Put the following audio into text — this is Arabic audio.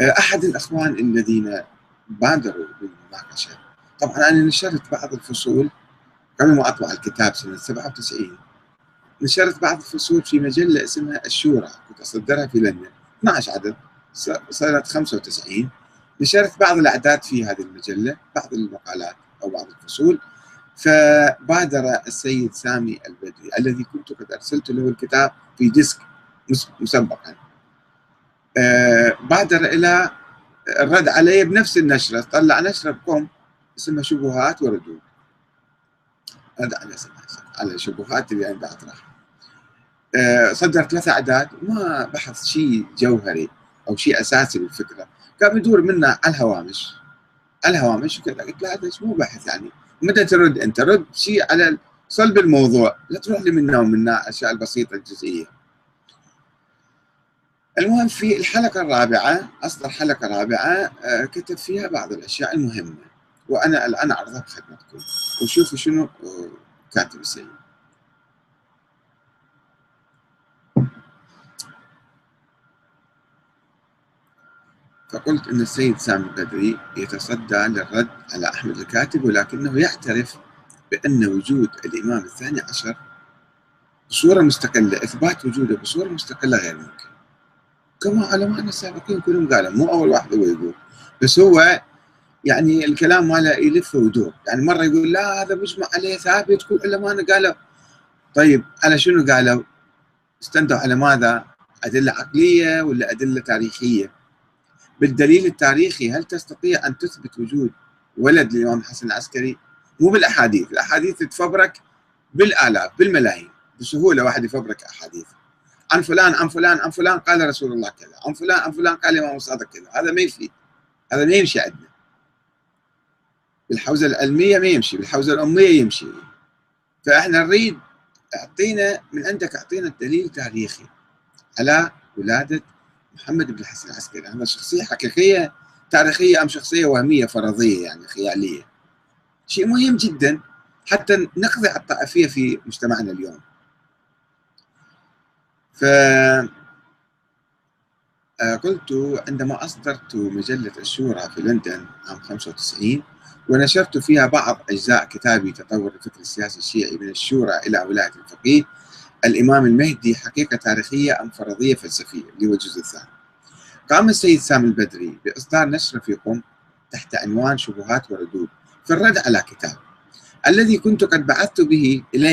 أحد الأخوان الذين بادروا بالمناقشة. طبعا أنا نشرت بعض الفصول قبل ما أطبع الكتاب سنة 97 نشرت بعض الفصول في مجلة اسمها الشورى كنت أصدرها في لندن 12 عدد سنة 95 نشرت بعض الأعداد في هذه المجلة بعض المقالات أو بعض الفصول. فبادر السيد سامي البدري الذي كنت قد أرسلت له الكتاب في ديسك مسبقا. بادر إلى الرد علي بنفس النشرة. طلع نشرة بكم اسمها شبهات وردود. رد على على الشبهات اللي أنا بطرحها آه، صدر ثلاثة أعداد ما بحث شيء جوهري أو شيء أساسي بالفكرة. كان يدور منا على الهوامش على الهوامش وكذا. قلت له هذا مو بحث يعني. متى ترد أنت؟ رد شيء على صلب الموضوع. لا تروح لي منا ومنا الأشياء البسيطة الجزئية. المهم في الحلقة الرابعة أصدر حلقة رابعة آه، كتب فيها بعض الأشياء المهمة وأنا الآن أعرضها بخدمتكم. وشوفوا شنو آه، كاتب السيد. فقلت أن السيد سامي البدري يتصدى للرد على أحمد الكاتب ولكنه يعترف بأن وجود الإمام الثاني عشر بصورة مستقلة إثبات وجوده بصورة مستقلة غير ممكن. كما علماءنا السابقين كلهم قالوا مو أول واحد هو يقول. بس هو يعني الكلام ماله يلف ويدور. يعني مرة يقول لا هذا مجمع عليه ثابت كل علماءنا قالوا طيب على شنو قالوا؟ استندوا على ماذا؟ أدلة عقلية ولا أدلة تاريخية؟ بالدليل التاريخي هل تستطيع أن تثبت وجود ولد للإمام الحسن العسكري؟ مو بالأحاديث. الأحاديث تفبرك بالآلاف بالملايين. بسهولة واحد يفبرك أحاديث. عن فلان عن فلان عن فلان قال رسول الله كذا. عن فلان عن فلان قال الإمام الصادق كذا. هذا ما يفيد. هذا ما يمشي عندنا. بالحوزة العلمية ما يمشي بالحوزة الأمية يمشي. فإحنا نريد أعطينا من عندك أعطينا الدليل تاريخي على ولادة محمد بن الحسن العسكري. هذا شخصية حقيقية تاريخية أم شخصية وهمية فرضية يعني خيالية. شيء مهم جدا. حتى نقضي على الطائفية في مجتمعنا اليوم. ف آه، قلت عندما أصدرت مجلة الشورى في لندن عام 95 ونشرت فيها بعض أجزاء كتابي تطور الفكر السياسي الشيعي من الشورى إلى ولاية الفقيه الإمام المهدي حقيقة تاريخية أم فرضية فلسفية اللي هو الجزء الثاني. قام السيد سامي البدري بإصدار نشرة في قم تحت عنوان شبهات وردود في الرد على كتاب الذي كنت قد بعثت به إليه